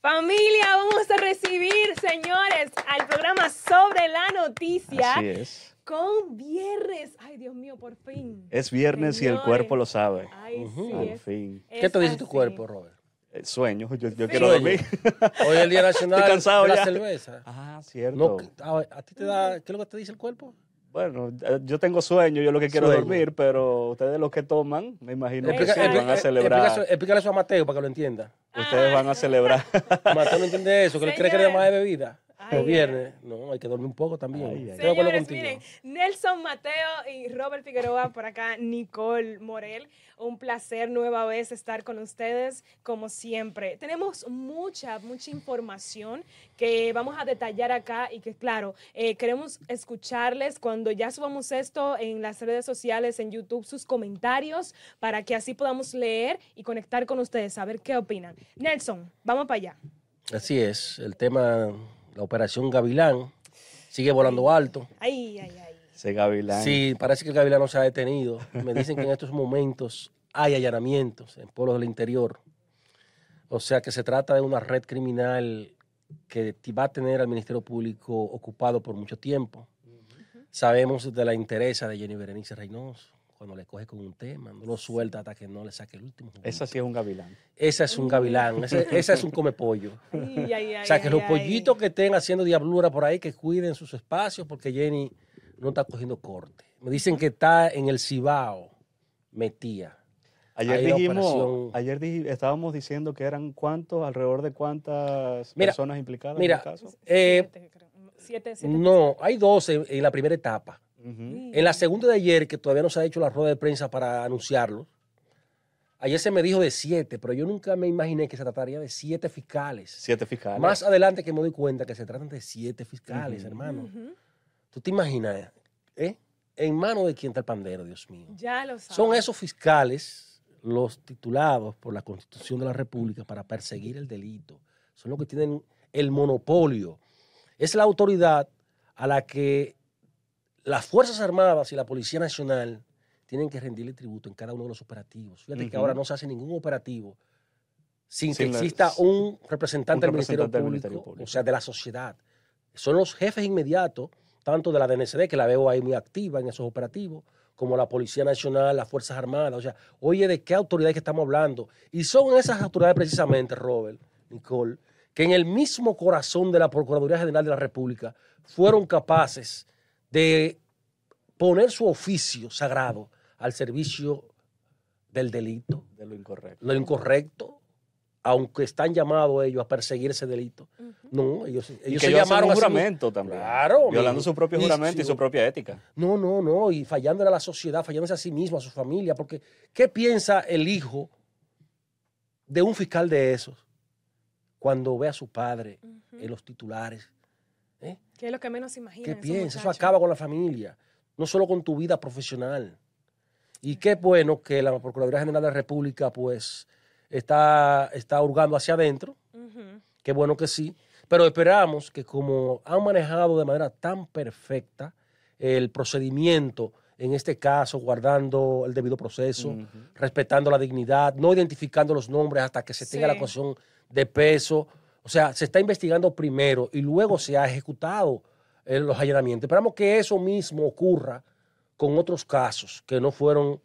Familia, vamos a recibir, señores, al programa sobre la noticia. Así es. Con viernes. Ay, Dios mío, por fin. Es viernes y el cuerpo lo sabe. Ay, Ujú. sí. Al es- fin. es ¿Qué te dice tu cuerpo, Robert? Eh, Sueño, yo, yo Sí. quiero dormir. Hoy es el Día Nacional Estoy cansado de la ya. cerveza. Ah, cierto. No, a, a ti te da, ¿qué es lo que te dice el cuerpo? Bueno, eh, yo tengo sueño, yo lo que quiero es Sueño. dormir, pero ustedes los que toman, me imagino que Explica- sí van a celebrar. explícale eso a Mateo para que lo entienda. Ustedes van a celebrar. Mateo no entiende eso, que él cree que nada más de bebida. Los viernes. No, hay que dormir un poco también. Ay, ay. Señores, miren, Nelson Mateo y Robert Figueroa por acá, Nicole Morel. Un placer nueva vez estar con ustedes, como siempre. Tenemos mucha, mucha información que vamos a detallar acá y que, claro, eh, queremos escucharles cuando ya subamos esto en las redes sociales, en YouTube, sus comentarios, para que así podamos leer y conectar con ustedes, saber qué opinan. Nelson, vamos para allá. Así es, el tema, la operación Gavilán sigue volando alto. Ay, ay, ay. Ese gavilán. Sí, parece que el Gavilán no se ha detenido. Me dicen que en estos momentos hay allanamientos en pueblos del interior. O sea que se trata de una red criminal que va a tener al Ministerio Público ocupado por mucho tiempo. Sabemos de la interés de Jenny Berenice Reynoso, cuando le coge con un tema, no lo suelta hasta que no le saque el último. juguito. Esa sí es un gavilán. Esa es un gavilán, ese, esa es un come pollo. Ay, ay, ay, O sea, que ay, los ay. pollitos que estén haciendo diablura por ahí, que cuiden sus espacios, porque Jenny no está cogiendo corte. Me dicen que está en el Cibao, metía. Ayer dijimos, operación- ayer dij- estábamos diciendo que eran cuántos, alrededor de cuántas Mira, personas implicadas mira, en el caso. Eh, Siete, creo. Siete, siete no, hay 12 en la primera etapa. En la segunda de ayer, que todavía no se ha hecho la rueda de prensa para anunciarlo, ayer se me dijo de siete, pero yo nunca me imaginé que se trataría de siete fiscales. Siete fiscales. Más adelante que me doy cuenta que se tratan de siete fiscales, hermano. ¿Tú te imaginas? ¿eh? ¿En mano de quién está el pandero, Dios mío? Ya lo sabes. Son esos fiscales los titulados por la Constitución de la República para perseguir el delito. Son los que tienen el monopolio. Es la autoridad a la que las Fuerzas Armadas y la Policía Nacional tienen que rendirle tributo en cada uno de los operativos. Fíjate que ahora no se hace ningún operativo sin que la- exista un representante, un del, Ministerio del Público, Ministerio Público. o sea, de la sociedad. Son los jefes inmediatos, tanto de la DNCD, que la veo ahí muy activa en esos operativos, como la Policía Nacional, las Fuerzas Armadas. O sea, oye, ¿de qué autoridad que estamos hablando? Y son esas autoridades precisamente, Robert, Nicole, que en el mismo corazón de la Procuraduría General de la República fueron capaces de poner su oficio sagrado al servicio del delito, De lo incorrecto. lo incorrecto, aunque están llamados ellos a perseguir ese delito. No, ellos, Y ellos que se ellos hacen llamaron un juramento también. Claro, Violando su propio juramento y su propia ética. No, no, no, y fallándole a la sociedad, fallándose a sí mismo, a su familia, porque ¿qué piensa el hijo de un fiscal de esos cuando ve a su padre en los titulares? ¿Eh? ¿Qué es lo que menos imagina? ¿Qué piensa? Eso acaba con la familia, no solo con tu vida profesional. Y qué bueno que la Procuraduría General de la República, pues, está, está hurgando hacia adentro, qué bueno que sí, pero esperamos que como han manejado de manera tan perfecta el procedimiento, en este caso, guardando el debido proceso, respetando la dignidad, no identificando los nombres hasta que se tenga la acusación de peso. O sea, se está investigando primero y luego se ha ejecutado eh, los allanamientos. Esperamos que eso mismo ocurra con otros casos que no fueron,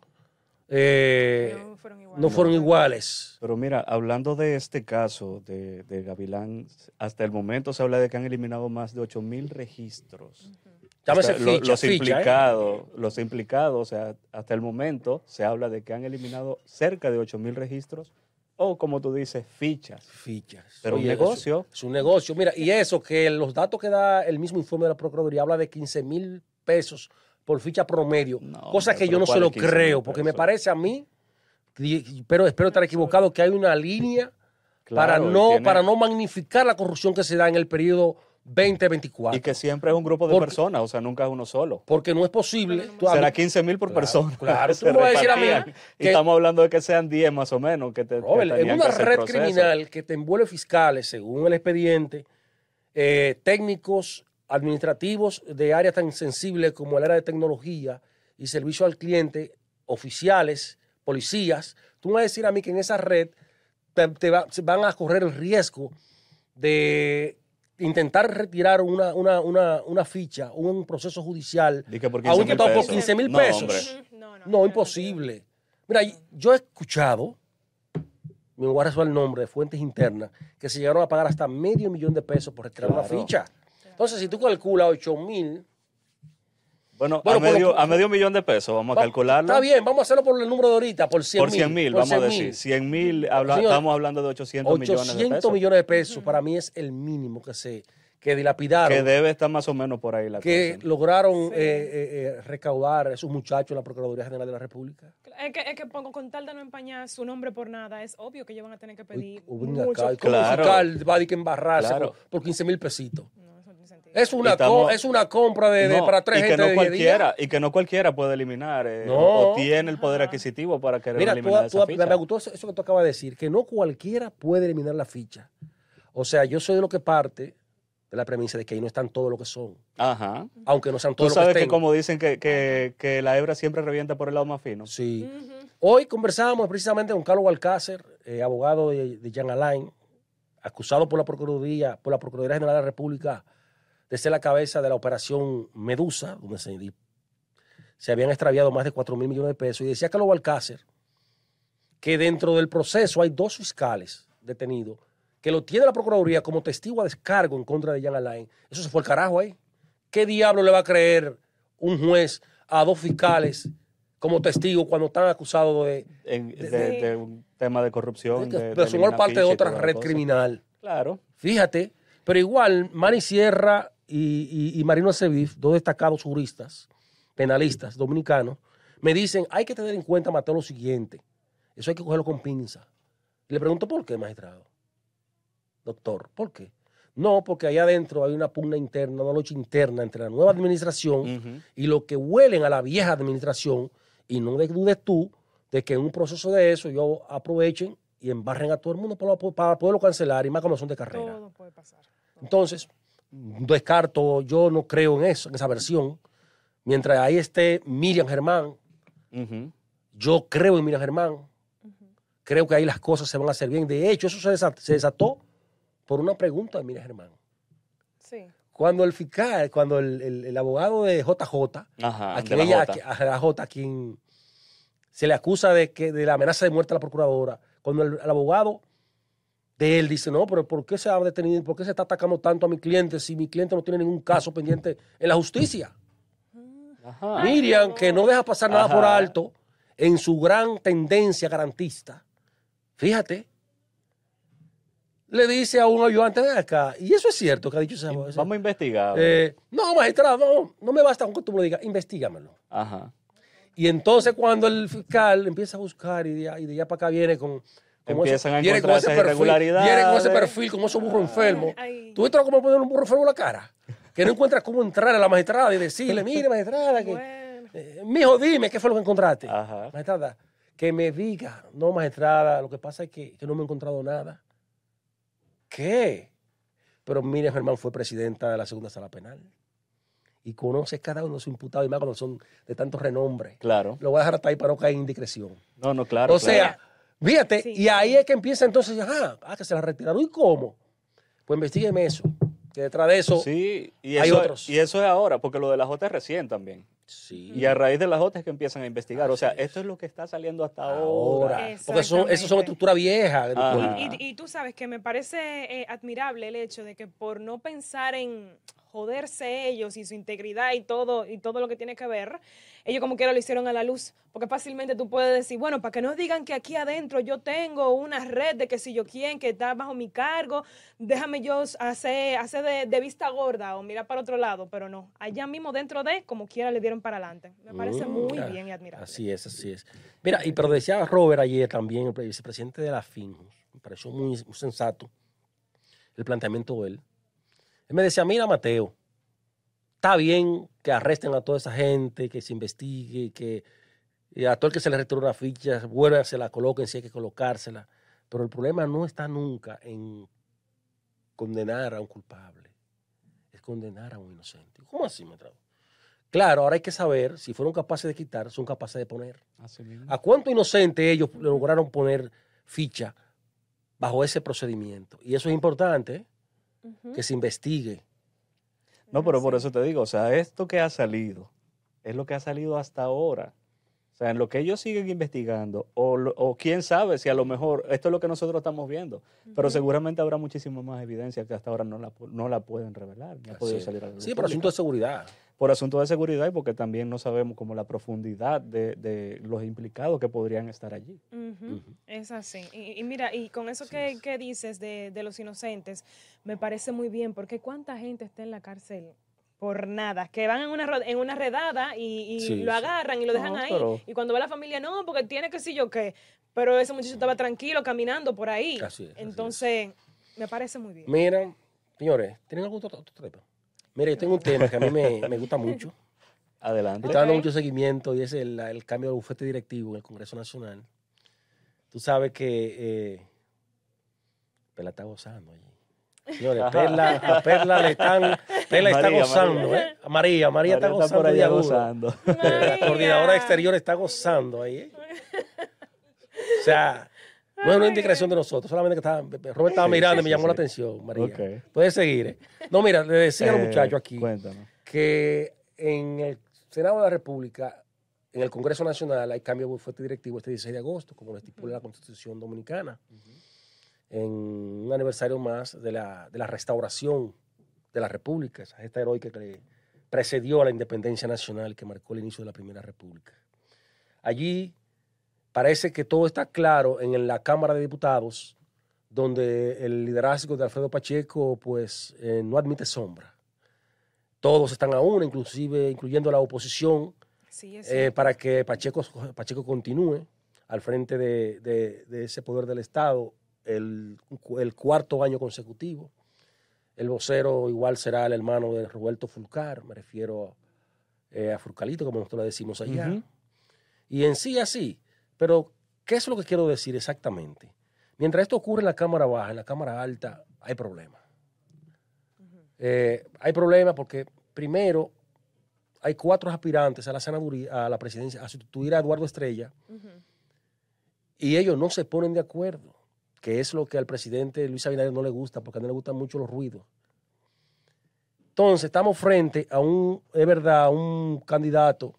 eh, no fueron iguales. no fueron iguales. Pero mira, hablando de este caso de, de Gavilán, hasta el momento se habla de que han eliminado más de 8 mil registros. Ficha, los ¿eh? implicados, los implicados, o sea, hasta el momento se habla de que han eliminado cerca de 8 mil registros o, como tú dices, fichas. Fichas. Pero un negocio. Es un negocio. Mira, y eso, que los datos que da el mismo informe de la Procuraduría habla de 15 mil pesos por ficha promedio, No, cosa que yo no se ¿cuál lo es 15.000 creo, porque me parece a mí, pero espero estar equivocado, que hay una línea para, Claro, no, tiene- para no magnificar la corrupción que se da en el periodo 2024. Y que siempre es un grupo de Porque- personas, o sea, nunca es uno solo. porque no es posible. tú- Será 15 mil por Claro, persona. claro. Tú Se me vas a decir a mí. Y estamos hablando de que sean 10 más o menos. Que te, que en una que red proceso. criminal que te envuelve fiscales, según el expediente, eh, técnicos administrativos de áreas tan sensibles como el área de tecnología y servicio al cliente, oficiales, policías, tú me vas a decir a mí que en esa red te, te va- se van a correr el riesgo de intentar retirar una, una, una, una ficha, un proceso judicial Di que por a un 15 mil imputado por pesos. 15 mil No, pesos. hombre. Ujú, No, no, No, no, imposible. Mira, yo he escuchado, me voy a resolver el nombre de fuentes internas, que se llegaron a pagar hasta medio millón de pesos por retirar una Claro. ficha. Entonces, si tú calculas 8 mil, Bueno, Bueno, a, por lo medio, a medio millón de pesos, vamos a calcularlo. Está bien, vamos a hacerlo por el número de ahorita, por 100 Por 100 mil, vamos a 100.000. decir. 100 mil, habla- estamos hablando de 800 millones de 800 pesos. millones de pesos para mí es el mínimo que se que dilapidaron, Que debe estar más o menos por ahí la que cosa. lograron Sí. eh, eh, eh, recaudar esos muchachos en la Procuraduría General de la República. Es que, es que pongo, con tal de no empañar su nombre por nada, es obvio que ellos van a tener que pedir Uy, mucho. acá, ¿y cómo Claro. va a que embarrarse Claro. por, por 15 mil pesitos? No, Es una, Y estamos- co- es una compra de, de- No, para tres y que gente no de 10 cualquiera días. y que no cualquiera puede eliminar eh, No. o, tiene el poder adquisitivo para querer Mira, tú- eliminar tú- esa me ficha. me gustó eso, que tú acabas de decir, que no cualquiera puede eliminar la ficha. O sea, yo soy de lo que parte de la premisa de que ahí no están todos lo que son, Ajá. aunque no sean Tú todos lo que sabes que como dicen que, que, que la hebra siempre revienta por el lado más fino. Sí. Hoy conversábamos precisamente con Carlos Alcácer, eh, abogado de, de Jan Alain, acusado por la Procuraduría, por la Procuraduría General de la República de ser la cabeza de la operación Medusa, donde se, se habían extraviado más de 4 mil millones de pesos. Y decía Carlos Alcácer que dentro del proceso hay dos fiscales detenidos que lo tiene la Procuraduría como testigo a descargo en contra de Jan Alain. Eso se fue el carajo ahí. ¿Qué diablo le va a creer un juez a dos fiscales como testigo cuando están acusados de, En- de, un tema de corrupción. de, de, de formar parte de otra red cosa. criminal? Claro. Fíjate, pero igual Manny Sierra y, y- y Marino Acevif, dos destacados juristas, penalistas dominicanos, me dicen, hay que tener en cuenta, Mateo, lo siguiente. Eso hay que cogerlo con pinza. Y le pregunto, ¿por qué, magistrado? Doctor, ¿por qué? No, porque allá adentro hay una pugna interna, una lucha interna entre la nueva administración y lo que huelen a la vieja administración, y no de- dudes tú de que en un proceso de eso ellos aprovechen y embarren a todo el mundo para, para poderlo cancelar, y más como son de carrera. Todo puede pasar. Entonces, descarto, yo no creo en eso, en esa versión. Mientras ahí esté Miriam Germán, yo creo en Miriam Germán, creo que ahí las cosas se van a hacer bien. De hecho, eso se desat- se desató por una pregunta de Miriam Germán. Sí. Cuando el fiscal, cuando el, el- el abogado de JJ, Ajá. a quien la ella, Jota. a, a la J, a quien se le acusa de que de la amenaza de muerte a la procuradora, cuando el, el abogado de él dice, no, pero ¿por qué se ha detenido? ¿Por qué se está atacando tanto a mi cliente si mi cliente no tiene ningún caso pendiente en la justicia? Ajá. Miriam, que no deja pasar nada por alto en su gran tendencia garantista, fíjate, le dice a un ayudante de acá, y eso es cierto que ha dicho ese abogado. Vamos a investigar. Eh, no, magistrado, no, no me basta con que tú me lo digas, investigamelo. Ajá. Y entonces cuando el fiscal empieza a buscar y de, y de allá para acá viene con... Empiezan a encontrar esas perfil, irregularidades. Viene con ese perfil, con esos burros enfermos. Ay. ¿Tú viste cómo poner un burro enfermo en la cara? Que no encuentras cómo entrar a la magistrada y decirle, mire magistrada, que, Bueno. eh, mijo, dime, ¿qué fue lo que encontraste? Ajá. Magistrada, que me diga, no magistrada, lo que pasa es que, que no me he encontrado nada. ¿Qué? Pero Miriam Germán fue presidenta de la segunda sala penal y conoce cada uno de sus imputados y más cuando son de tanto renombre. Claro. Lo voy a dejar hasta ahí para no caer en indiscreción. No, no, claro. o sea, fíjate, Sí. y ahí es que empieza entonces, ajá, ah, que se la retiraron. ¿Y cómo? Pues investiguen eso. Que detrás de eso, Sí, y hay eso, otros. y eso es ahora, porque lo de la J es recién también. sí. Y a raíz de la J es que empiezan a investigar. O sea, esto es lo que está saliendo hasta ahora. ahora. Porque son, esos son estructuras viejas. Y- y tú sabes que me parece eh, admirable el hecho de que por no pensar en joderse ellos y su integridad y todo y todo lo que tiene que ver, ellos como quiera lo hicieron a la luz, porque fácilmente tú puedes decir, bueno, para que no digan que aquí adentro yo tengo una red de que si yo quién que está bajo mi cargo, déjame yo hacer, hacer de, de vista gorda o mirar para otro lado, pero no, allá mismo dentro de como quiera le dieron para adelante. Me parece Mm, muy ah, bien y admirable. Así es, así es. Mira, y pero decía Robert ayer también, el vicepresidente de la FINJUS, me pareció muy, muy sensato el planteamiento de él. Él me decía, mira Mateo, está bien que arresten a toda esa gente, que se investigue, que a todo el que se le retiró una ficha, vuelvan, se la coloquen si hay que colocársela. Pero el problema no está nunca en condenar a un culpable, es condenar a un inocente. ¿Cómo así, me Claro, ahora hay que saber si fueron capaces de quitar, son capaces de poner. Así mismo. ¿A cuánto inocente ellos lograron poner ficha bajo ese procedimiento? Y eso es importante, ¿eh? Que se investigue. No, pero por eso te digo, o sea, esto que ha salido es lo que ha salido hasta ahora. O sea, en lo que ellos siguen investigando, o, lo- o quién sabe si a lo mejor esto es lo que nosotros estamos viendo, pero seguramente habrá muchísima más evidencia que hasta ahora no la, no la pueden revelar, ni ha podido Sí. salir a la Sí, por asunto de seguridad. Por asunto de seguridad y porque también no sabemos como la profundidad de, de los implicados que podrían estar allí. Es así. Y, y mira, y con eso que, que dices de, de los inocentes, me parece muy bien, porque cuánta gente está en la cárcel por nada, que van en una, en una redada y, y Sí, lo sí. agarran y lo dejan No, ahí. pero- Y cuando va la familia, no, porque tiene que sí yo qué. Pero ese muchacho estaba tranquilo caminando por ahí. Así es, así es. Entonces, me parece muy bien. Mira, señores, ¿tienen algún otro, otro tema? Mira, yo tengo un tema que a mí me, me gusta mucho. Adelante. Está dando mucho seguimiento y es el, el cambio del bufete directivo en el Congreso Nacional. Tú sabes que eh, Perla está gozando allí. Señores, Perla, a Perla le están, Perla está María, gozando, María. ¿eh? A María, María, está gozando por allá gozando. La coordinadora exterior está gozando ahí, ¿eh? O sea, no es una indiscreción de nosotros, solamente que estaba, Robert estaba Sí, mirando y me sí, llamó la sí. atención, María. Ok. Puedes seguir. ¿eh? No, mira, le decía a los Eh, muchachos aquí Cuéntanos. que en el Senado de la República, en el Congreso Nacional, hay cambio de bufete directivo este 16 de agosto, como lo estipula la Constitución Dominicana, en un aniversario más de la, de la restauración de la República, esa gesta heroica que le precedió a la independencia nacional que marcó el inicio de la Primera República. Allí parece que todo está claro en la Cámara de Diputados, donde el liderazgo de Alfredo Pacheco pues eh, no admite sombra. Todos están a una, inclusive incluyendo la oposición, Sí, es eh, para que Pacheco, Pacheco continúe al frente de, de- de ese poder del Estado el, el cuarto año consecutivo. El vocero igual será el hermano de Roberto Fulcar, me refiero eh, a Fulcalito, como nosotros le decimos allá. Y en sí así. Pero, ¿qué es lo que quiero decir exactamente? Mientras esto ocurre en la Cámara Baja, en la Cámara Alta, hay problemas. Eh, hay problemas porque, primero, hay cuatro aspirantes a la senaduría, a la presidencia, a sustituir a Eduardo Estrella, y ellos no se ponen de acuerdo, que es lo que al presidente Luis Abinader no le gusta, porque no le gustan mucho los ruidos. Entonces, estamos frente a un, es verdad, a un candidato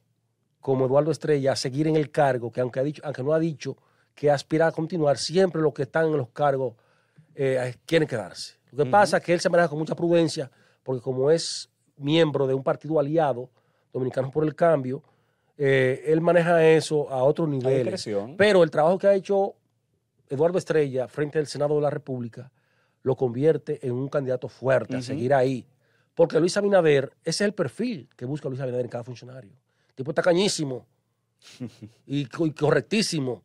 como Eduardo Estrella a seguir en el cargo, que aunque, ha dicho, aunque no ha dicho que aspira a continuar, siempre los que están en los cargos eh, quieren quedarse. Lo que pasa es que él se maneja con mucha prudencia, porque como es miembro de un partido aliado, Dominicanos por el Cambio, eh, él maneja eso a niveles. discreción. Pero el trabajo que ha hecho Eduardo Estrella frente al Senado de la República lo convierte en un candidato fuerte a seguir ahí. Porque Luis Abinader, ese es el perfil que busca Luis Abinader en cada funcionario. Tipo está cañísimo y, co- y correctísimo.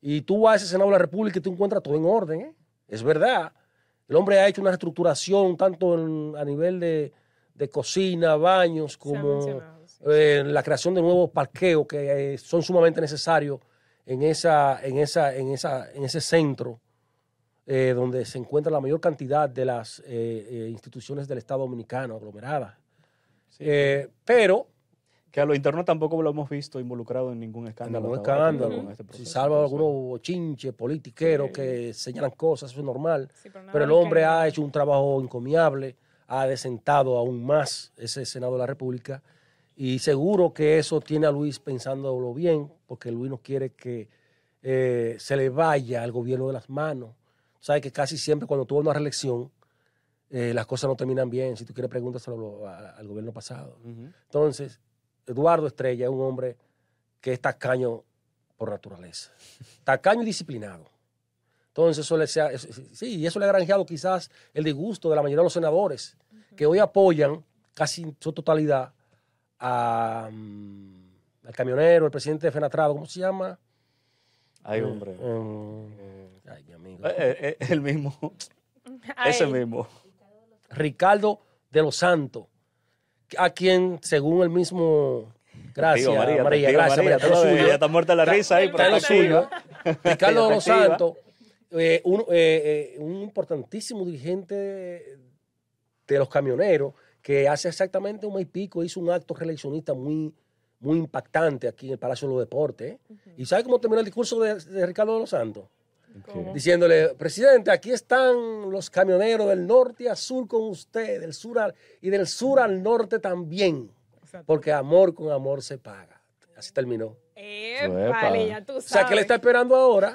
Y tú vas a ese Senado de la República y tú encuentras todo en orden. ¿eh? Es verdad. El hombre ha hecho una reestructuración tanto en- a nivel de, de cocina, baños, como sí. eh, la creación de nuevos parqueos que eh, son sumamente necesarios en, esa, en, esa, en, esa, en ese centro eh, donde se encuentra la mayor cantidad de las instituciones del Estado Dominicano aglomeradas. Sí. Pero, que a lo interno tampoco lo hemos visto involucrado en ningún escándalo. ningún escándalo, con este si proceso. salva Entonces, algunos bochinches politiqueros Sí. que señalan cosas, eso es normal. Sí, Pero el que- hombre ha hecho un trabajo encomiable, ha desentado aún más ese Senado de la República y seguro que eso tiene a Luis pensándolo bien, porque Luis no quiere que eh, se le vaya al gobierno de las manos. Sabe que casi siempre cuando tuvo una reelección, eh, las cosas no terminan bien. Si tú quieres, pregúntaselo al gobierno pasado. Entonces, Eduardo Estrella es un hombre que es tacaño por naturaleza. Tacaño y disciplinado. Entonces, eso le sea, eso- sí, y eso le ha granjeado quizás el disgusto de la mayoría de los senadores, que hoy apoyan casi en su totalidad a, mm, al camionero, el presidente de Fenatrado, ¿cómo se llama? Ay, Eh, hombre. eh, Eh, ay, mi amigo. eh, eh, el mismo. Ese mismo. Ricardo de los Santos, a quien, según el mismo... Gracias, Digo, María, gracias, María, está suyo. ya está muerta la risa ahí, Está pero lo suyo. Ricardo de los Está. Santos, eh, un, eh, eh, un importantísimo dirigente de los camioneros que hace exactamente un mes y pico hizo un acto reeleccionista muy, muy impactante aquí en el Palacio de los Deportes. ¿Y sabe cómo terminó el discurso de, de Ricardo de los Santos? Diciéndole, presidente, aquí están los camioneros del norte a sur con usted, del sur al, y del sur al norte también, porque amor con amor se paga. Así terminó. Épale, ya tú O sabes. sea, que le está esperando ahora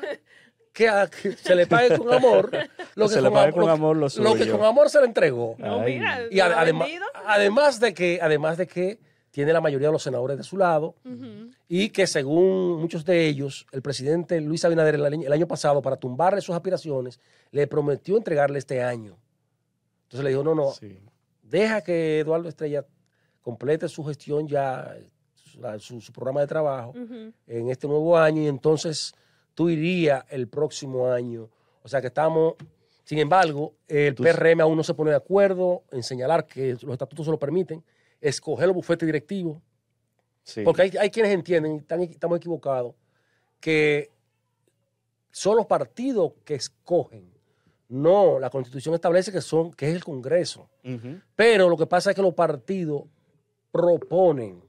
que, a- que se le pague con amor lo que, Se le pague con lo- amor lo lo que suyo. con amor se le entregó. No, Ay. mira, Y además, además de que, además de que tiene la mayoría de los senadores de su lado y que según muchos de ellos, el presidente Luis Abinader el año, el año pasado, para tumbarle sus aspiraciones, le prometió entregarle este año. Entonces le dijo, no, no, Sí. deja que Eduardo Estrella complete su gestión ya, su, programa de trabajo en este nuevo año y entonces tú irías el próximo año. O sea que estamos, sin embargo, el PRM aún no se pone de acuerdo en señalar que los estatutos se lo permiten, escoger los bufetes directivos, Sí. porque hay, hay quienes entienden, y están- estamos equivocados, que son los partidos que escogen. No, la constitución establece que, son, que es el Congreso. Pero lo que pasa es que los partidos proponen.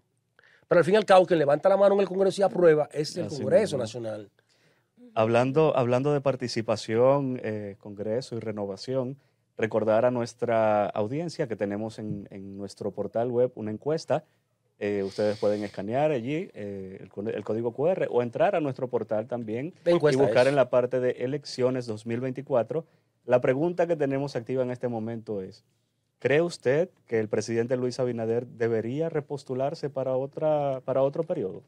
Pero al fin y al cabo, quien levanta la mano en el Congreso y aprueba es el Así Congreso mismo. Nacional. Hablando, hablando de participación, eh, Congreso y renovación, recordar a nuestra audiencia que tenemos en, en nuestro portal web una encuesta. Eh, ustedes pueden escanear allí eh, el, código QR o entrar a nuestro portal también ¿Qué y buscar es? en la parte de elecciones 2024. La pregunta que tenemos activa en este momento es, ¿cree usted que el presidente Luis Abinader debería repostularse para, otra, para otro periodo?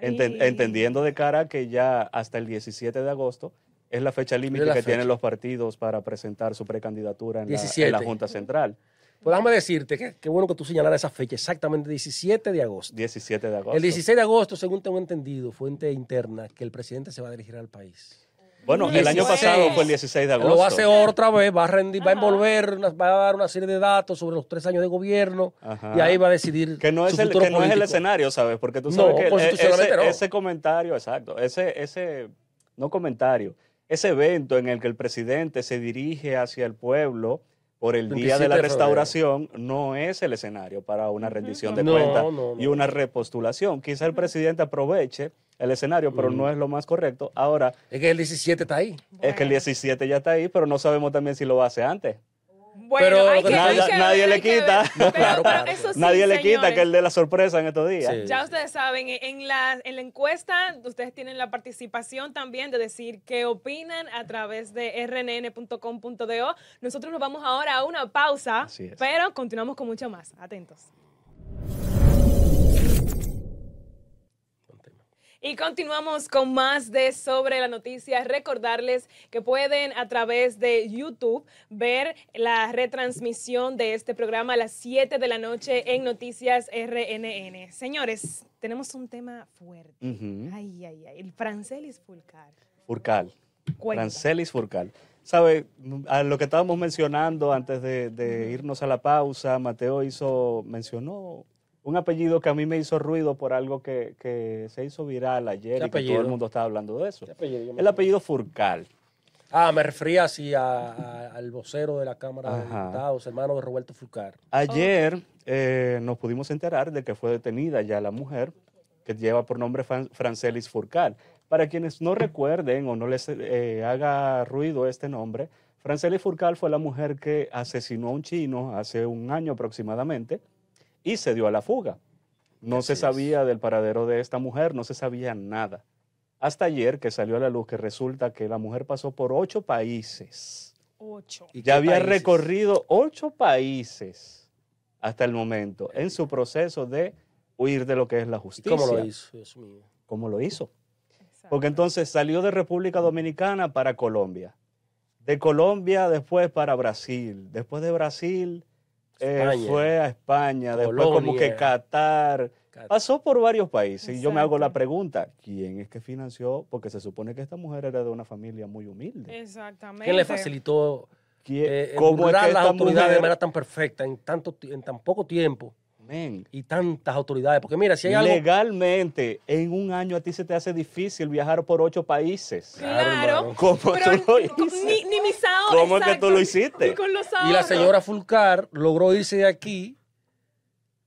Enten- entendiendo de cara que ya hasta el 17 de agosto es la fecha límite que fecha. tienen los partidos para presentar su precandidatura en la, en 17. la Junta Central. Pues déjame decirte que qué bueno que tú señalaras esa fecha, exactamente 17 de agosto. 17 de agosto. El 16 de agosto, según tengo entendido, fuente interna, que el presidente se va a dirigir al país. Bueno, el año 16. pasado fue el 16 de agosto. Lo va a hacer otra vez, va a rendir, va a envolver, va a dar una serie de datos sobre los tres años de gobierno Ajá. y ahí va a decidir Que no es, su el, que no es el escenario, ¿sabes? Porque tú No, sabes que ese, no. ese comentario, exacto, ese, ese, no comentario, ese evento en el que el presidente se dirige hacia el pueblo por el día 27 de la restauración no es el escenario para una rendición de No, cuentas no, no. y una repostulación. Quizá el presidente aproveche el escenario, pero no es lo más correcto. Ahora, Es que el 17 está ahí. es que el 17 ya está ahí, pero no sabemos también si lo hace antes. Bueno, Pero hay que, que- hay Nadie- que nadie ver, le hay que ver. quita. Pero- claro, pero claro. eso sí, Nadie le quita que el de la sorpresa en estos días. Sí. Ya ustedes saben, en la, en la encuesta ustedes tienen la participación también de decir qué opinan a través de rnn.com.do. Nosotros nos vamos ahora a una pausa, pero continuamos con mucho más. Atentos. Y continuamos con más de Sobre la Noticia. Recordarles que pueden a través de YouTube ver la retransmisión de este programa a las 7 de la noche en Noticias RNN. Señores, tenemos un tema fuerte. Ay, ay, ay. El Francelis Fulcar. Furcal. Cuenta. Francelis Furcal. ¿Sabe? A lo que estábamos mencionando antes de, de irnos a la pausa, Mateo hizo, mencionó un apellido que a mí me hizo ruido por algo que, que se hizo viral ayer ¿Qué y que todo el mundo estaba hablando de eso. El apellido Furcal. Ah, me refería así a- a- al vocero de la Cámara de. Diputados, hermano de Roberto Fulcar. Ayer eh, nos pudimos enterar de que fue detenida ya la mujer que lleva por nombre Fran- Francelis Furcal. Para quienes no recuerden o no les eh, haga ruido este nombre, Francelis Furcal fue la mujer que asesinó a un chino hace un año aproximadamente y se dio a la fuga. No se es. sabía del paradero de esta mujer, no se sabía nada. Hasta ayer que salió a la luz que resulta que la mujer pasó por ocho países. Ocho. ¿Y Ya había países? recorrido ocho países hasta el momento en su proceso de huir de lo que es la ¿Y justicia. cómo lo hizo? Dios mío. ¿Cómo lo hizo? Exacto. Porque entonces salió de República Dominicana para Colombia. De Colombia después para Brasil. Después de Brasil eh, fue a España. Después como que. Qatar. Pasó por varios países. Y yo me hago la pregunta, ¿quién es que financió? Porque se supone que esta mujer era de una familia muy humilde. Exactamente. ¿Quién le facilitó ¿Quién- eh, ¿Cómo es que las autoridades de manera tan perfecta en, tanto, en tan poco tiempo Y tantas autoridades? Porque mira, si hay algo... Legalmente, en un año a ti se te hace difícil viajar por ocho países. Claro. ¿Cómo Pero tú lo ni, hiciste? ni, ni mis ahorros. ¿Cómo es que tú lo hiciste? Ni con los Y la señora Fulcar logró irse de aquí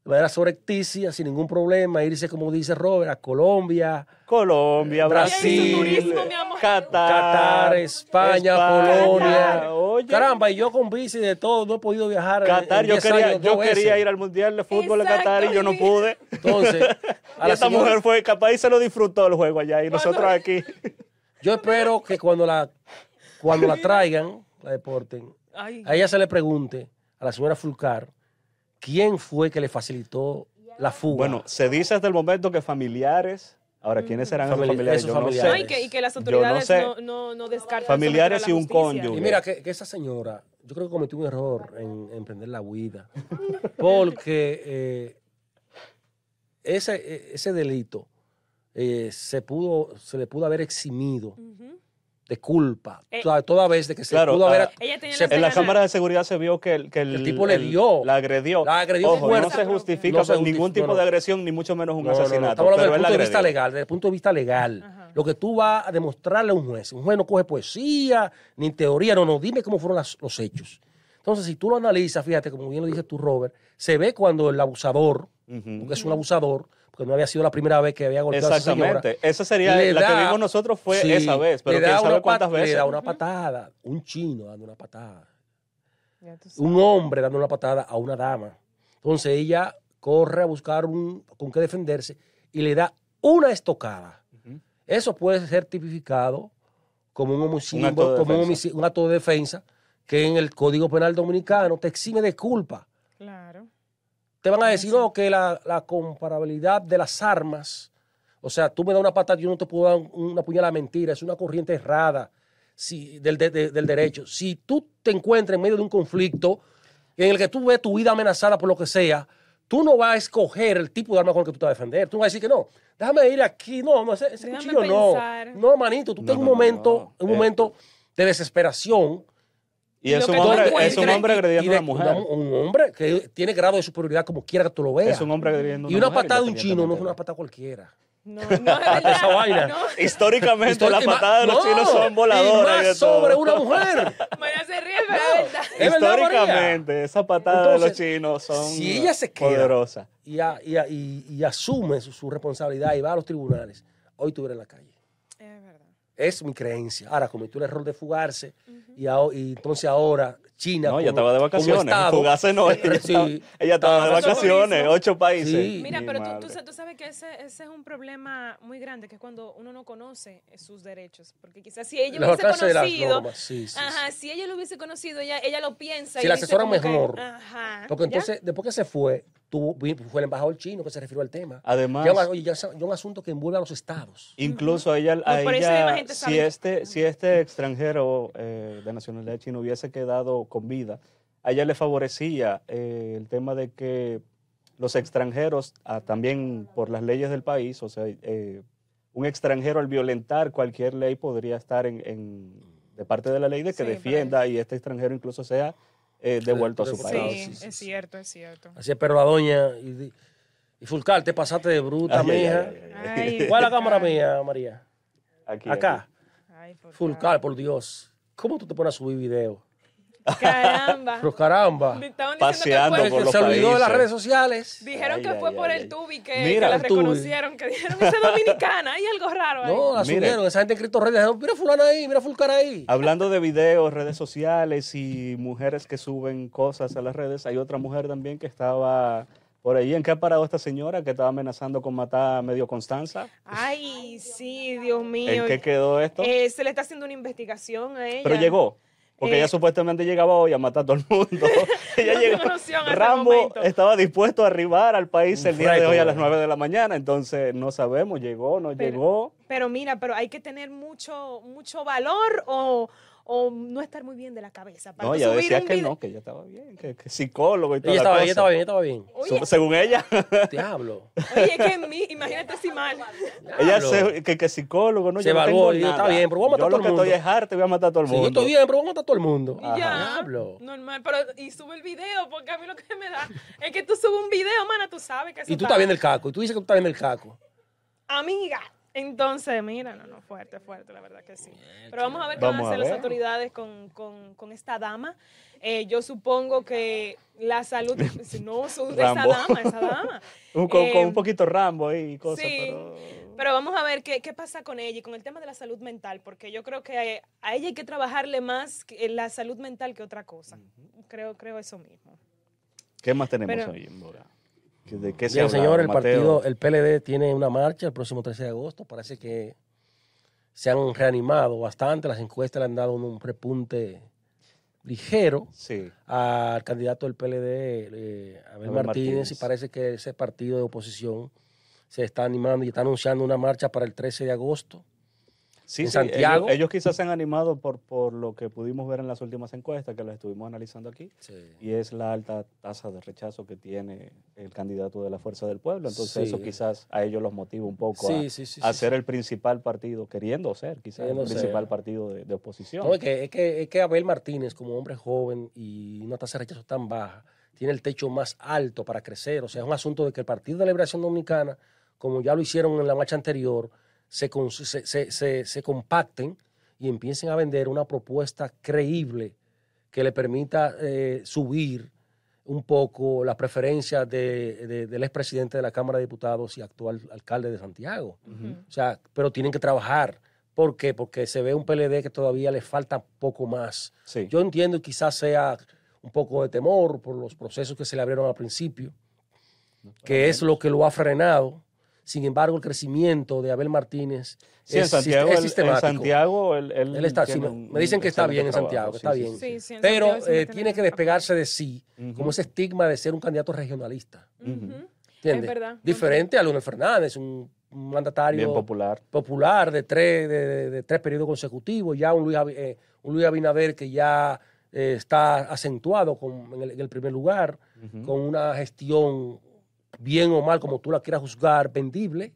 de manera surrecticia, sin ningún problema, irse, como dice Robert, a Colombia, Colombia, Brasil, Brasil, turismo, mi amor. Qatar, Qatar, España, España. Polonia. Oye, Caramba, y yo con bici de todo, no he podido viajar. en- Qatar, en yo 10 quería, años yo quería ir al Mundial de Fútbol de Exacto, Qatar y yo no pude. Entonces, a Y esta señora- mujer fue capaz y se lo disfrutó el juego allá y nosotros aquí. yo espero que cuando la, cuando la traigan, la deporten, Ay, a ella se le pregunte, a la señora Fulcar, quién fue que le facilitó la fuga. Bueno, se dice hasta el momento que familiares, ahora, ¿quiénes serán esos Famili- familiares? esos Yo no familiares. no, sé. y, que, y que las Yo no autoridades sé. no, no, no descartan Familiares y un cónyuge. Y mira que, que esa señora, yo creo que cometió un error en emprender la huida, porque eh, ese, eh, ese delito eh, se pudo, se le pudo haber eximido Ujú. De culpa, Eh, toda, toda vez de que se Claro, pudo haber... ah, Se- En la cámara de seguridad se vio que el, que el, El tipo le dio. La agredió. La agredió Ojo, fuerte. no se justifica No se por ningún tipo no, no. de agresión, ni mucho menos un No, no, no, asesinato. Estamos hablando pero desde el punto de vista legal, desde el punto de vista legal. Ajá. Lo que tú vas a demostrarle a un juez. Un juez no coge poesía, ni teoría, no, no, dime cómo fueron las- los hechos. Entonces, si tú lo analizas, fíjate, como bien lo dices tú, Robert, se ve cuando el abusador, porque es un abusador, porque no había sido la primera vez que había golpeado a esa señora. Exactamente. Esa sería le la que vimos nosotros fue sí, esa vez, pero le quién da sabe una cuántas veces. Le da una patada, un chino dando una patada. Un hombre dando una patada a una dama. Entonces ella corre a buscar un, con qué defenderse y le da una estocada. Eso puede ser tipificado como un homicidio, Un acto de como un, un acto de defensa que en el Código Penal Dominicano te exime de culpa. Claro. Te van a decir, no, que la, la comparabilidad de las armas, o sea, tú me das una patada, yo no te puedo dar un- una puñalada mentira, es una corriente errada si, del, de- de- del derecho. Si tú te encuentras en medio de un conflicto en el que tú ves tu vida amenazada por lo que sea, tú no vas a escoger el tipo de arma con el que tú te vas a defender. Tú vas a decir que no, déjame ir aquí, no, no, ese, ese cuchillo no. pensar. No, manito, tú No, un no, no, momento, no. un Eh. momento de desesperación Y es un hombre, es un hombre y- agrediendo y a de- una mujer. Un hombre que tiene grado de superioridad como quiera que tú lo veas. Es un hombre agrediendo a Y una, una mujer, patada de un chino no es una patada cualquiera. No, no, es verdad. esa vaina. No, Históricamente, Histori- las y patadas de los no, chinos son voladoras. Y más y sobre una mujer. María se ríe, pero es verdad. María. Históricamente, esas patadas de los chinos son si ella se queda- poderosas. Y, a- y a- y- y asume su, su responsabilidad y va a los tribunales, hoy estuviera en la calle. Es mi creencia. Ahora cometió el error de fugarse y, aho- y entonces ahora China. No, ella estaba de vacaciones. Fugarse no, ella, Sí. estaba, ella estaba de vacaciones, ocho países. Sí. Mira, Mi pero tú, tú, sabes que ese, ese es un problema muy grande, que es cuando uno no conoce sus derechos. Porque quizás si ella Los hubiese alcances de las conocido, normas, sí, sí, ajá, si ella lo hubiese conocido, ella, ella lo piensa. Si y la que, mejor. ajá, Porque ¿ya? entonces, después que se fue, tuvo, fue el embajador chino que se refirió al tema. Además, Ya, oye, ya, ya un asunto que envuelve a los estados. incluso a ella, a por eso ella, si sabe. este, si este extranjero eh, de nacionalidad china hubiese quedado con vida, a ella le favorecía eh, el tema de que los extranjeros, ah, también por las leyes del país, o sea, eh, un extranjero al violentar cualquier ley podría estar en, en- de parte de la ley de que Sí, defienda y este extranjero incluso sea eh, devuelto a su país. Sí, sí, sí, es cierto, es cierto. Así es, pero la doña. Y, y Fulcar, te pasaste de bruta, Ay, mija. ay, ay, ay. Ay, ¿Cuál es la cámara mía, María? Aquí, Acá. Fulcar, por Dios. ¿Cómo tú te pones a subir video? Caramba. Pero caramba. Estaban Paseando que fue- por los se olvidó de las redes sociales. Dijeron Ay, que ay, fue ay, por ay. el tubi que, Mira, que la reconocieron, que dijeron esa es dominicana, hay algo raro ahí. No, la subieron. Esa gente en Cristo Reyes dijeron, mira fulano ahí, mira Fulcar ahí. Hablando de videos, redes sociales y mujeres que suben cosas a las redes, hay otra mujer también que estaba por ahí. ¿En qué ha parado esta señora que estaba amenazando con matar a medio Constanza? Ay, sí, Dios mío. ¿En qué quedó esto? Eh, se le está haciendo una investigación a ella. Pero llegó. Porque eh, ella supuestamente llegaba hoy a matar a todo el mundo. ella No llegó. Rambo momento. estaba dispuesto a arribar al país Un el día de hoy a las güey. 9 de la mañana. Entonces no sabemos, llegó, no Pero- llegó. Pero mira, pero hay que tener mucho, mucho valor o, o no estar muy bien de la cabeza. Para No, ella subir decía que video- no, que ella estaba bien, que, que psicólogo y toda Ella bien, ella estaba bien, ella estaba bien. Oye, Según ella. Diablo. oye, que mi- imagínate si mal. Ella se, que, que psicólogo, ¿no? Se yo no evaluó está bien, pero voy a matar Yo a todo lo el que estoy mundo. es harto, voy a matar a todo el Sí, mundo. yo estoy bien, pero vamos a matar a todo el mundo. Y ya. Diablo. Normal, pero y sube el video, porque a mí lo que me da es que tú subes un video, mana, tú sabes que eso Y tú está- estás viendo el caco, y tú dices que tú estás viendo el caco. Amiga, Entonces, mira, no, no, fuerte, fuerte, la verdad que sí. Pero vamos a ver qué van a hacer las autoridades con, con- con esta dama. Eh, yo supongo que la salud, no, su, esa dama, esa dama. Con, con Eh, un poquito Rambo ahí y cosas, sí. pero... Pero vamos a ver qué, qué pasa con ella y con el tema de la salud mental, porque yo creo que a, ella hay que trabajarle más que- en la salud mental que otra cosa. Creo, creo eso mismo. ¿Qué más tenemos Pero- hoy, Mora? ¿Que- ¿De qué se Bien, señor, el Mateo? partido, el PLD tiene una marcha el próximo 13 de agosto. Parece que se han reanimado bastante. Las encuestas le han dado un repunte ligero Sí, al candidato del PLD, eh, Abel, Abel Martínez, Martínez. y parece que ese partido de oposición se está animando y está anunciando una marcha para el 13 de agosto. Sí, en sí, Santiago. Ellos, ellos quizás se han animado por, por lo que pudimos ver en las últimas encuestas que las estuvimos analizando aquí. Y es la alta tasa de rechazo que tiene el candidato de la Fuerza del Pueblo. Entonces Sí. eso quizás a ellos los motiva un poco Sí, a, sí, sí, a sí, ser sí. el principal partido, queriendo ser quizás el principal partido de, de oposición. No, es que, es, que, es que Abel Martínez, como hombre joven y una tasa de rechazo tan baja, tiene el techo más alto para crecer. O sea, es un asunto de que el Partido de Liberación Dominicana, como ya lo hicieron en la marcha anterior, se, se, se- se- se compacten y empiecen a vender una propuesta creíble que le permita eh, subir un poco la preferencia de- de- del expresidente de la Cámara de Diputados y actual alcalde de Santiago. O sea, pero tienen que trabajar. ¿Por qué? Porque se ve un PLD que todavía le falta poco más. Sí. Yo entiendo y quizás sea un poco de temor por los procesos que se le abrieron al principio, que es lo que lo ha frenado. Sin embargo, el crecimiento de Abel Martínez Sí, en es, Santiago, es él- en sistemático. Santiago él, él Él está- sí, me- un- me dicen que está bien en Santiago, que está bien. Pero eh, tiene que despegarse de sí, como ese estigma de ser un candidato regionalista. Ujú. ¿Entiendes? Es verdad. Diferente a Leonel Fernández, un, mandatario Bien popular. popular de tres, de, de- de tres periodos consecutivos, ya un Luis, eh, un Luis Abinader que ya eh, está acentuado con- en, el, en el primer lugar, con una gestión bien o mal, como tú la quieras juzgar, vendible.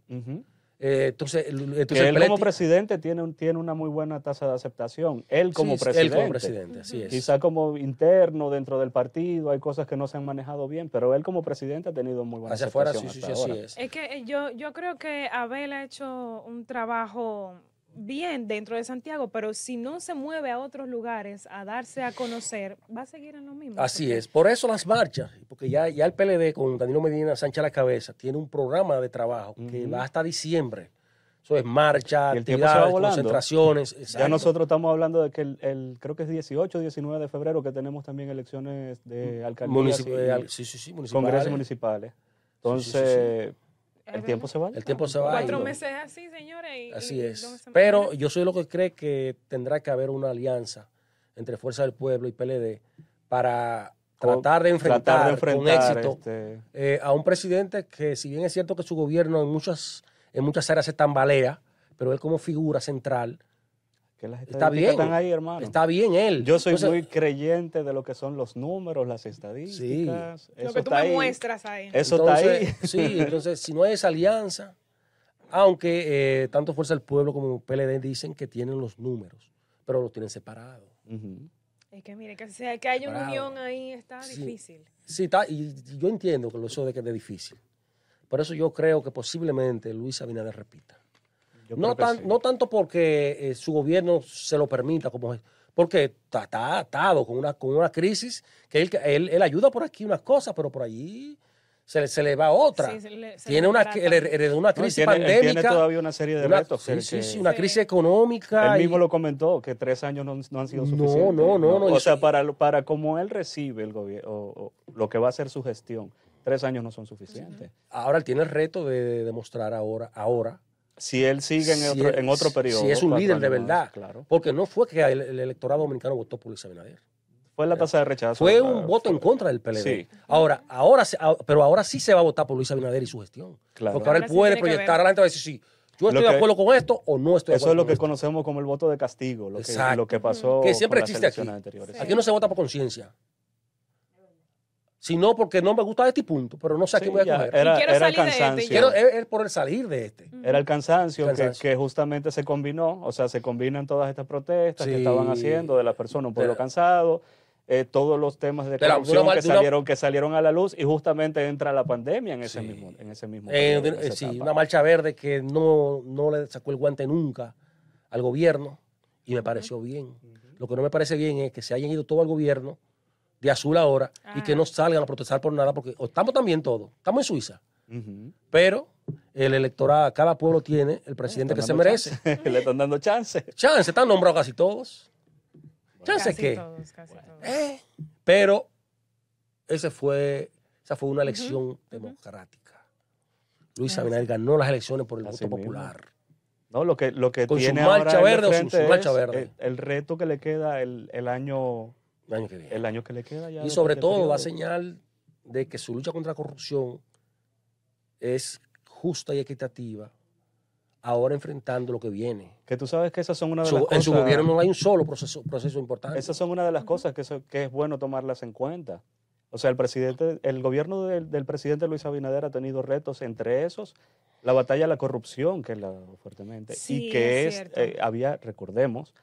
Eh, entonces, Que él como presidente tiene, un, tiene una muy buena tasa de aceptación. Él como Sí, sí, presidente. Él como presidente, así es. Quizá como interno dentro del partido hay cosas que no se han manejado bien, pero él como presidente ha tenido muy buena Hacia afuera, sí, aceptación sí, sí, hasta así es. Es que yo, yo creo que Abel ha hecho un trabajo bien dentro de Santiago, pero si no se mueve a otros lugares a darse a conocer, va a seguir en lo mismo. Así porque- es. Por eso las marchas, porque ya, ya el PLD con Danilo Medina Sánchez a la cabeza tiene un programa de trabajo que va hasta diciembre. Eso es marcha, actividades, concentraciones. Ya exacto. nosotros estamos hablando de que el, el- creo que es 18 19 de febrero que tenemos también elecciones de alcaldías Municip- y sí, sí, sí, municipales. congresos municipales. Sí, sí, sí, Entonces, Es el tiempo se va. El tiempo se va. Cuatro meses así, señores. y- Así y es. Pero yo soy lo que cree que tendrá que haber una alianza entre Fuerza del Pueblo y PLD para tratar de enfrentar, tratar de enfrentar con éxito este, eh, a un presidente que, si bien es cierto que su gobierno en muchas, en muchas áreas se tambalea, pero él como figura central que las está estadísticas bien. están ahí, hermano. Está bien él. Yo soy Entonces, muy creyente de lo que son los números, las estadísticas. Lo Eso que tú está me ahí. muestras ahí. Eso está ahí. Sí, entonces si no hay esa alianza, aunque eh, tanto Fuerza del Pueblo como PLD dicen que tienen los números, pero los tienen separados. Es que mire, que, sea, que haya una unión ahí está Sí. difícil. Sí, está, y y yo entiendo que lo eso de que es difícil. Por eso yo creo que posiblemente Luis Abinader repita. Yo No, tan- sí. no tanto porque eh, su gobierno se lo permita, como es, porque está, está atado con una, con una crisis que él, él, él ayuda por aquí unas cosas, pero por allí se, le- se le va otra. Sí, se le- se tiene una, No, crisis tiene, él pandémica. tiene todavía una serie de una- retos. sí, sí, sí, una Sí. crisis económica. Él y- mismo lo comentó, que tres años no, no han sido No, suficientes. no, no, no, O y sea, para, para como él recibe el gobierno, o, o lo que va a ser su gestión, tres años no son suficientes. Ahora él tiene el reto de demostrar ahora, ahora Si él sigue en, Si otro, es- en otro periodo. si es un líder de más, verdad. claro. porque no fue que el, el electorado dominicano votó por Luis Abinader. Fue la tasa de rechazo. Fue un voto en contra del PLD. Sí. Ahora, ahora, ah, pero ahora sí se va a votar por Luis Abinader y su gestión. Claro. Porque ahora él sí puede proyectar ver. adelante y decir, sí, yo estoy de acuerdo con esto o no estoy de Eso acuerdo es lo con que esto. conocemos como el voto de castigo, lo que, Exacto. lo que pasó Que siempre con las existe aquí. elecciones anteriores. Sí. Aquí no se vota por conciencia. Sino porque no me gusta este punto, pero no sé a Sí, voy a coger. Era, Y quiero era el salir de este, cansancio. Quiero, es, es por el salir de este. Era el cansancio, que- Cansancio. Que, justamente se combinó, o sea, se combinan todas estas protestas que estaban haciendo de las personas, un pueblo De- cansado, eh, todos los temas de De la- de corrupción que, una- salieron, que salieron a la luz y justamente entra la pandemia en ese Sí. mismo, en ese mismo Eh, periodo, de- en eh, sí, etapa. una marcha verde que no, no le sacó el guante nunca al gobierno y me pareció bien. Lo que no me parece bien es que se hayan ido todo al gobierno de azul ahora y que Ah. no salgan a protestar por nada porque estamos también todos, estamos en Suiza, pero el electorado, cada pueblo tiene el presidente que se merece. Le están dando chance. Chance, están nombrados casi todos. Chance Casi que. todos, casi todos. Eh, pero ese fue, esa fue una elección democrática. Luis. Abinader ganó las elecciones por el Así voto mismo. popular. No, lo que, lo que Con su tiene marcha ahora de verde o su marcha es verde. El, el reto que le queda el, el año el año que viene. el año que le queda ya. y sobre todo periodo. da señal de que su lucha contra la corrupción es justa y equitativa, ahora enfrentando lo que viene. Que tú sabes que esas son una de Su- las en su cosas- gobierno no hay un solo proceso, proceso importante. Esas son una de las cosas que, es bueno tomarlas en cuenta. O sea, el presidente, el gobierno del, del presidente Luis Abinader ha tenido retos, entre esos la batalla a la corrupción, que es la fuertemente, Sí, y que es eh, había, recordemos,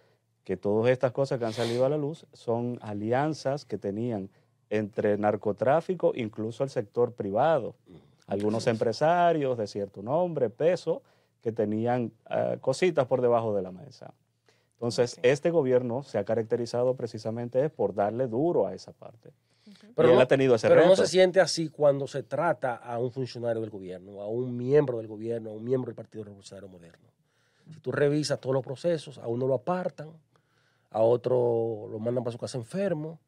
que todas estas cosas que han salido a la luz son alianzas que tenían entre narcotráfico, incluso el sector privado, algunos empresarios de cierto nombre, peso, que tenían eh, cositas por debajo de la mesa. Entonces, este gobierno se ha caracterizado precisamente por darle duro a esa parte. Pero, y él no, ha tenido ese pero reto. no se siente así cuando se trata a un funcionario del gobierno, a un miembro del gobierno, a un miembro del Partido Revolucionario Moderno. Si tú revisas todos los procesos, a uno lo apartan, a otro lo mandan para su casa enfermo,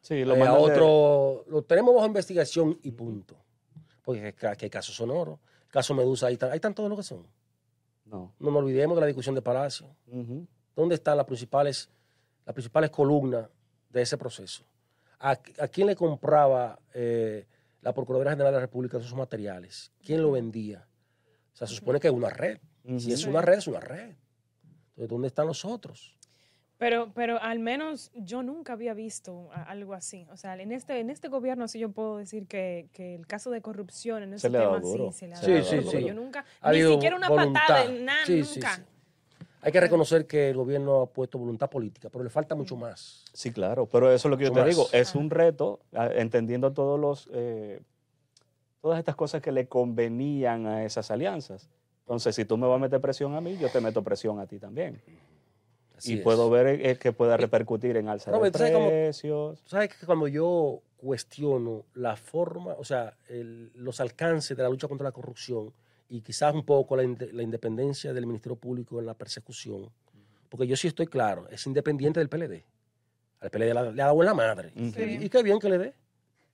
Sí, lo eh, a mandan de- otro lo tenemos bajo investigación y punto. Porque que, casos sonoros, caso Medusa, ahí están, ahí están todos los que son. No. No nos olvidemos de la discusión de Palacio. ¿Dónde están las principales, las principales columnas de ese proceso? ¿A, a quién le compraba eh, la Procuraduría General de la República esos materiales? ¿Quién lo vendía? O sea, se supone que es una red. Si es una red, es una red. Entonces, ¿dónde están los otros? Pero, pero al menos yo nunca había visto algo así. O sea, en este, en este gobierno sí yo puedo decir que, que el caso de corrupción en ese tema duro. sí se le ha Sí, dado sí, duro, porque sí. Yo nunca, Ha ni siquiera una patada, voluntad. de nada, Sí, sí, nunca. sí. Hay que reconocer que el gobierno ha puesto voluntad política, pero le falta mucho más. Sí, claro, pero eso es lo que yo te digo, es Ah. un reto, entendiendo todos los, eh, todas estas cosas que le convenían a esas alianzas. Entonces, si tú me vas a meter presión a mí, yo te meto presión a ti también. Así y es. puedo ver eh, que pueda repercutir en alza de ¿sabes cómo- precios. Tú sabes que cuando yo cuestiono la forma, o sea, el- los alcances de la lucha contra la corrupción y quizás un poco la, inde- la independencia del Ministerio Público en la persecución, porque yo sí estoy claro, es independiente del PLD. Al PLD le, ha- le ha dado en la madre. Sí. Y qué bien que le dé.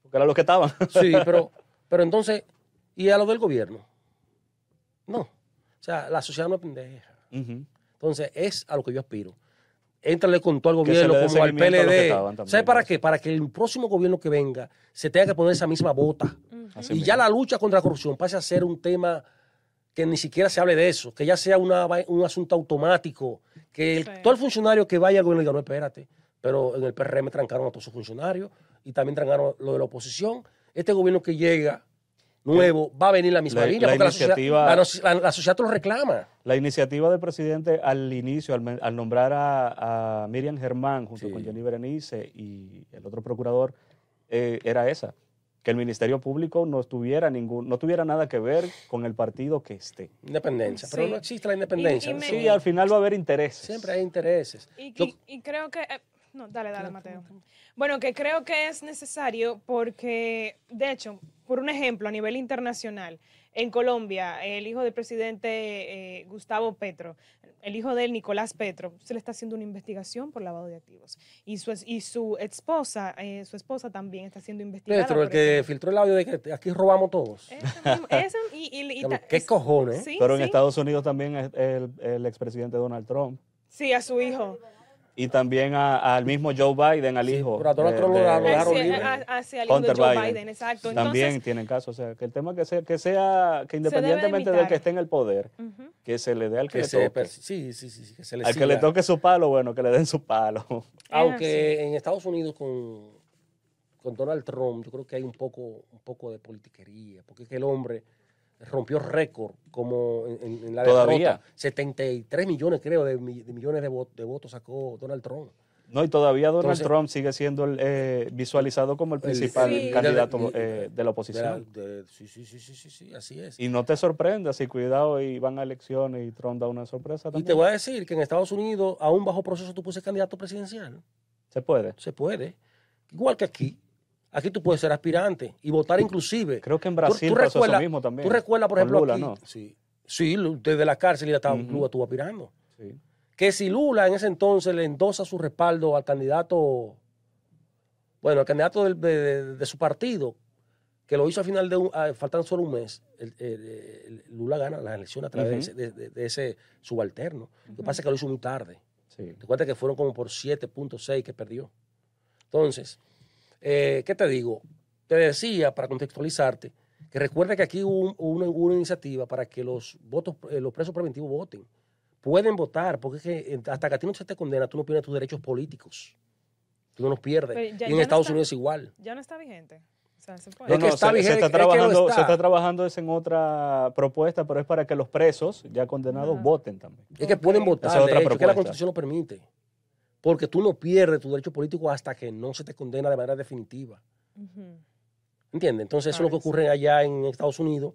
Porque era lo que estaban. Sí, pero, pero entonces, ¿y a lo del gobierno? No. O sea, la sociedad no es pendeja. Ujú. Entonces, es a lo que yo aspiro. Éntrale con todo al gobierno como al PLD. estaban también, ¿Sabe para qué? Para que el próximo gobierno que venga se tenga que poner esa misma bota. Y mismo. ya la lucha contra la corrupción pase a ser un tema que ni siquiera se hable de eso, que ya sea una un asunto automático, que el- Sí. todo el funcionario que vaya al gobierno diga, no, espérate, pero en el PRM trancaron a todos sus funcionarios y también trancaron lo de la oposición. Este gobierno que llega nuevo va a venir la misma La- línea, la porque la sociedad, iniciativa- la no- la- la sociedad lo reclama. La iniciativa del presidente al inicio, al, nombrar a, a Miriam Germán junto Sí. con Jenny Berenice y el otro procurador, eh, era esa, que el Ministerio Público no tuviera ningún, no tuviera nada que ver con el partido que esté. Independencia, pero no existe la independencia. Y- y ¿no? me- Sí, al final va a haber intereses. Siempre hay intereses. Y, Yo- y- y creo que... eh, no, dale, dale, Mateo. Bueno, que creo que es necesario porque, de hecho, por un ejemplo, a nivel internacional, en Colombia, el hijo del presidente eh, Gustavo Petro, el hijo de él, Nicolás Petro, se le está haciendo una investigación por lavado de activos. Y su, es- y su esposa, eh, su esposa también está siendo investigada. Petro, el que eso. filtró el audio de que aquí robamos todos. Mismo- ese y- y- y ¿Qué cojones? eh? Sí, Pero en sí. Estados Unidos también es el, el expresidente Donald Trump. Sí, a su hijo. Y también a- al mismo Joe Biden, al hijo. pero a Donald de- Trump lo de- dejaron libre. a- hacia el hijo de Hunter Joe Biden. Biden, exacto. También Entonces, tienen caso. O sea, que el tema que sea, que sea, que independientemente del limitar. que esté en el poder, que se le dé al que, Que le se toque. per- sí, sí, sí, sí, que se le Al que le toque su palo, bueno, que le den su palo. Aunque en Estados Unidos con, con Donald Trump, yo creo que hay un poco, un poco de politiquería, porque es que el hombre rompió récord como en, en- la Todavía. derrota. 73 millones, creo, de, mi- de millones de, vo- de votos sacó Donald Trump. No, y todavía Donald Entonces- Trump sigue siendo el, eh, visualizado como el principal Sí. candidato de- eh, de la De la- oposición. de- sí, sí, sí, sí, sí, sí, así es. Y no te sorprendas si cuidado y van a elecciones y Trump da una sorpresa Y también. te voy a decir que en Estados Unidos, aún bajo proceso, tú puedes ser candidato presidencial. Se puede. Se puede. Igual que aquí. Aquí tú puedes ser aspirante y votar inclusive. Creo que en Tú- Brasil tú pasó eso mismo también. Tú recuerdas, por con ejemplo, Lula, aquí. ¿no? Sí, sí, desde la cárcel ya estaba, Ujú. Lula estuvo aspirando. Sí. Que si Lula en ese entonces le endosa su respaldo al candidato, bueno, al candidato de, de- de su partido, que lo hizo al final de un, ah, faltando solo un mes, el- el- el- Lula gana las elecciones a través de ese- de, de- de ese subalterno. Lo que pasa es que lo hizo muy tarde. Sí. Recuerda que fueron como por 7.6 que perdió. Entonces, eh, ¿qué te digo? Te decía, para contextualizarte, que recuerda que aquí hubo, un- hubo una, iniciativa para que los votos, eh, los presos preventivos voten. Pueden votar, porque es que hasta que a ti no se te condena, tú no pierdes tus derechos políticos. Tú no los pierdes. Ya- y ya en no Estados está- Unidos es igual. Ya no está vigente. O sea, se puede. No, Es que no, está se, está es que lo trabajando, está. se está trabajando es en otra propuesta, pero es para que los presos ya condenados voten también. Es que pueden votar, Esa es otra de hecho, que la. Constitución lo permite. Porque tú no pierdes tu derecho político hasta que no se te condena de manera definitiva. ¿Entiendes? Entonces, eso es lo que ocurre allá en Estados Unidos,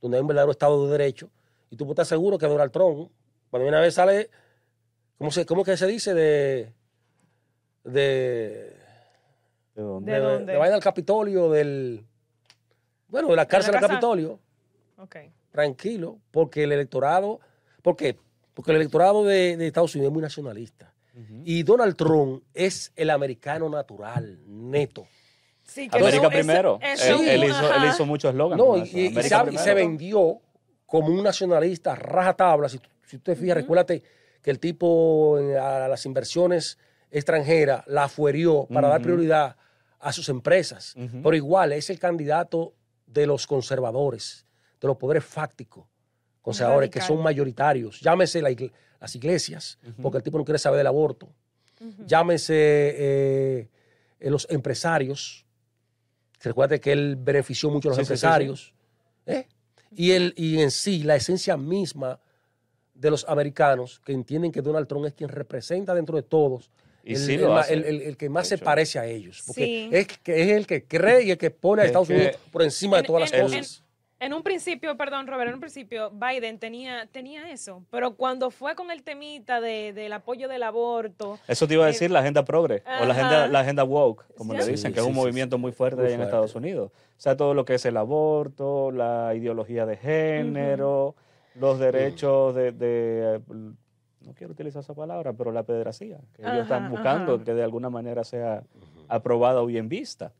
donde hay un verdadero Estado de Derecho. Y tú puedes estar seguro que Donald Trump, cuando una vez sale, ¿cómo, se, cómo que se dice? De. De. ¿De dónde? ¿De de, dónde? de vaina del Capitolio, del. Bueno, de la cárcel del casa? Capitolio, Ok. tranquilo, porque el electorado. ¿Por qué? Porque el electorado de, de Estados Unidos es muy nacionalista. Y Donald Trump es el americano natural, neto. Sí, que América eso- primero. eso- él, hizo, él ajá. hizo muchos eslogans. No, y, eso. y- y América sabe- y primero. se vendió como un nacionalista rajatabla. Si, tú- si tú te fijas, recuérdate que el tipo a las inversiones extranjeras la fuerió para dar prioridad a sus empresas. Ujú. Pero igual es el candidato de los conservadores, de los poderes fácticos conservadores que son mayoritarios. Llámese la igle- las iglesias, porque el tipo no quiere saber del aborto. Ujú. Llámese eh, eh, los empresarios. que Recuerde que él benefició mucho a los Sí, sí, sí, empresarios. ¿eh? Y, el, y en sí, la esencia misma de los americanos que entienden que Donald Trump es quien representa dentro de todos. Y el, sí el lo ma- hace, el- el- el que más se parece a ellos. Porque Sí. es, que es el que cree y el que pone a Es Estados que- Unidos por encima de En- todas las en- cosas. En un principio, perdón, Robert, en un principio Biden tenía, tenía eso, pero cuando fue con el temita de, del apoyo del aborto, Eso te iba a Eh, decir la agenda progre o la agenda, la agenda woke, como le dicen, Sí, que es un sí, movimiento sí. muy fuerte Muy en fuerte. Estados Unidos. O sea, todo lo que es el aborto, la ideología de género, los derechos de, de, no quiero utilizar esa palabra, pero la pederasía, que Ajá, ellos están buscando ajá. que de alguna manera sea aprobada o bien vista.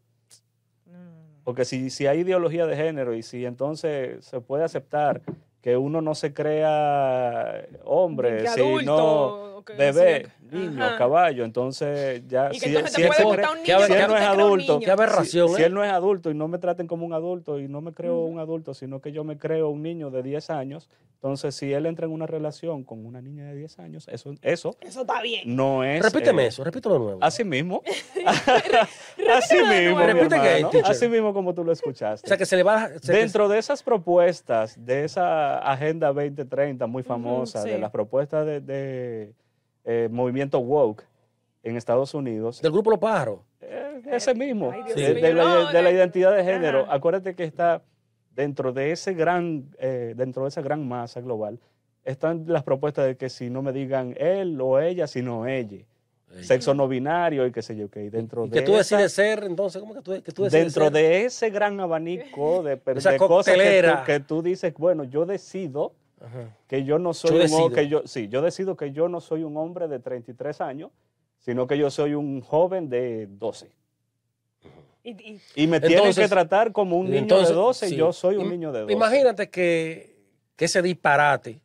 Porque si, si hay ideología de género y si entonces se puede aceptar que uno no se crea hombre, si no bebé, sí, niño, ajá. caballo, entonces ya Y que si, entonces si te él puede gustar un niño, no es adulto. Qué aberración, si, ¿eh? si él no es adulto y no me traten como un adulto y no me creo un adulto, sino que yo me creo un niño de 10 años, entonces si él entra en una relación con una niña de 10 años, eso, eso Eso está bien. no es... Repíteme eh, eso, repítelo de nuevo. Así mismo. así mismo, Repite que, hermano. Así mismo como tú lo escuchaste. o sea, que se le va se- Dentro de esas propuestas, de esa Agenda 2030 muy famosa, sí. de las propuestas de, de, eh, movimiento woke en Estados Unidos, del grupo Los Pájaros. eh, ese mismo, Ay, de, de la, de la de- identidad de género. Ajá. Acuérdate que está dentro de ese gran, eh, dentro de esa gran masa global, están las propuestas de que si no me digan él o ella, sino ella. Sexo no binario y qué sé yo qué. y Dentro Y de que tú esa- decides ser, entonces, ¿cómo que tú, que tú decides dentro ser? de ese gran abanico de, de cosas que tú, que tú dices, bueno, yo decido Ajá. que yo no soy Yo un decido. ho- que yo sí, yo decido que yo no soy un hombre de 33 años, sino que yo soy un joven de 12. Y, y- Y me tienen Entonces- que tratar como un niño entonces, de 12, sí. yo soy un niño de 12. Imagínate que, que ese disparate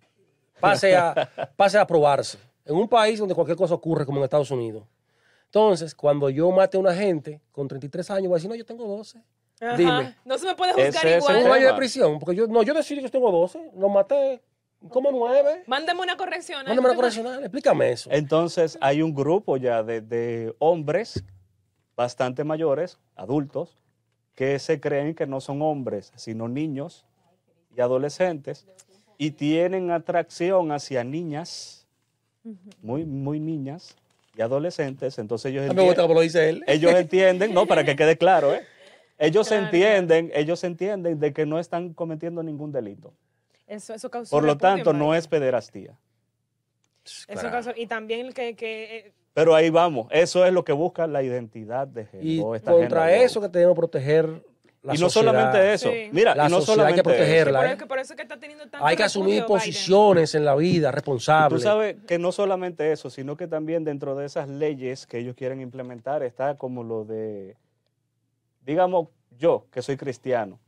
pase a, pase a aprobarse en un país donde cualquier cosa ocurre, como en Estados Unidos. Entonces, cuando yo mate a una gente con 33 años, voy a decir, no, yo tengo 12. Ajá, Dime. No se me puede juzgar es el Un igual. año de prisión, porque yo, no, yo decidí que yo tengo 12, lo maté como 9. Mándame una corrección. ¿eh? Mándame la correccional, explícame eso. Entonces hay un grupo ya de, de hombres bastante mayores, adultos, que se creen que no son hombres, sino niños y adolescentes, y tienen atracción hacia niñas, muy, muy niñas, y adolescentes, entonces ellos A mí me gusta entienden, como lo dice él. ellos entienden, no, para que quede claro, ¿eh? Ellos Claro, entienden, ellos entienden de que no están cometiendo ningún delito. Eso, eso causó Por lo repudio, tanto, no es pederastía. Eso Claro. causó- y también que, que eh, Pero ahí vamos, eso es lo que busca la identidad de género. Y contra eso que tenemos que proteger la y no sociedad. solamente eso, Sí. mira, La y no sociedad hay que eso. protegerla. por, ¿eh? eso- por eso que está teniendo tanto Hay que asumir Biden. posiciones en la vida Tú responsables. sabes que no solamente eso, sino que también dentro de esas leyes que ellos quieren implementar está como lo de, digamos, yo que soy cristiano.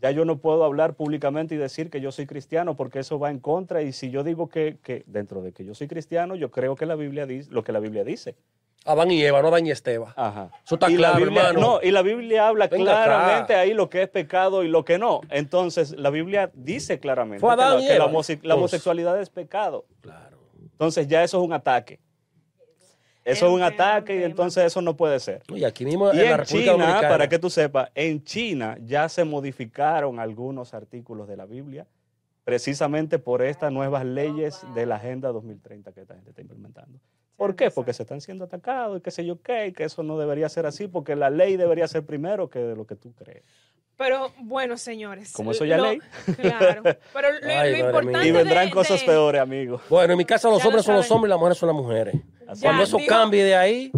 Ya yo no puedo hablar públicamente y decir que yo soy cristiano porque eso va en contra. Y si yo digo que, que dentro de que yo soy cristiano, yo creo que la Biblia dice lo que la Biblia dice. Adán y Eva, no Adán y Esteba. Ajá. Eso está y la claro, Biblia, hermano. No, y la Biblia habla Venga acá. claramente ahí lo que es pecado y lo que no. Entonces, la Biblia dice claramente Fue que, la, y que la homosexualidad es pecado. Claro. Entonces, ya eso es un ataque. Eso es un ataque y entonces eso no puede ser. Y aquí mismo Y en la en República China, Dominicana. para que tú sepas, en China ya se modificaron algunos artículos de la Biblia precisamente por estas nuevas leyes de la Agenda 2030 que esta gente está implementando. ¿Por qué? Porque se están siendo atacados y qué sé yo qué, y que eso no debería ser así, porque la ley debería ser primero que de lo que tú crees. Pero bueno, señores. Como eso ya lo- ley. Claro. Pero lo, Ay, lo madre importante. Y vendrán de- cosas de- peores, amigos. Bueno, en mi casa los Ya lo hombres son los hombres y las mujeres son las mujeres. Así Cuando Ya, eso cambie de ahí,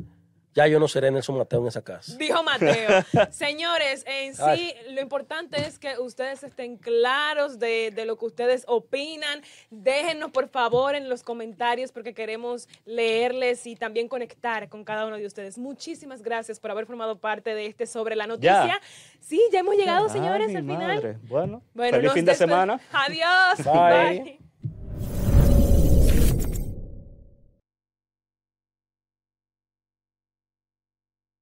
ya yo no seré Nelson Mateo en esa casa. Dijo Mateo. Señores, en sí, Ay. lo importante es que ustedes estén claros de, de lo que ustedes opinan. Déjenos, por favor, en los comentarios porque queremos leerles y también conectar con cada uno de ustedes. Muchísimas gracias por haber formado parte de este sobre la noticia. Sí, ya hemos llegado, Ay, señores, al final. Bueno, Bueno, feliz fin de semana. Adiós. Bye. Bye.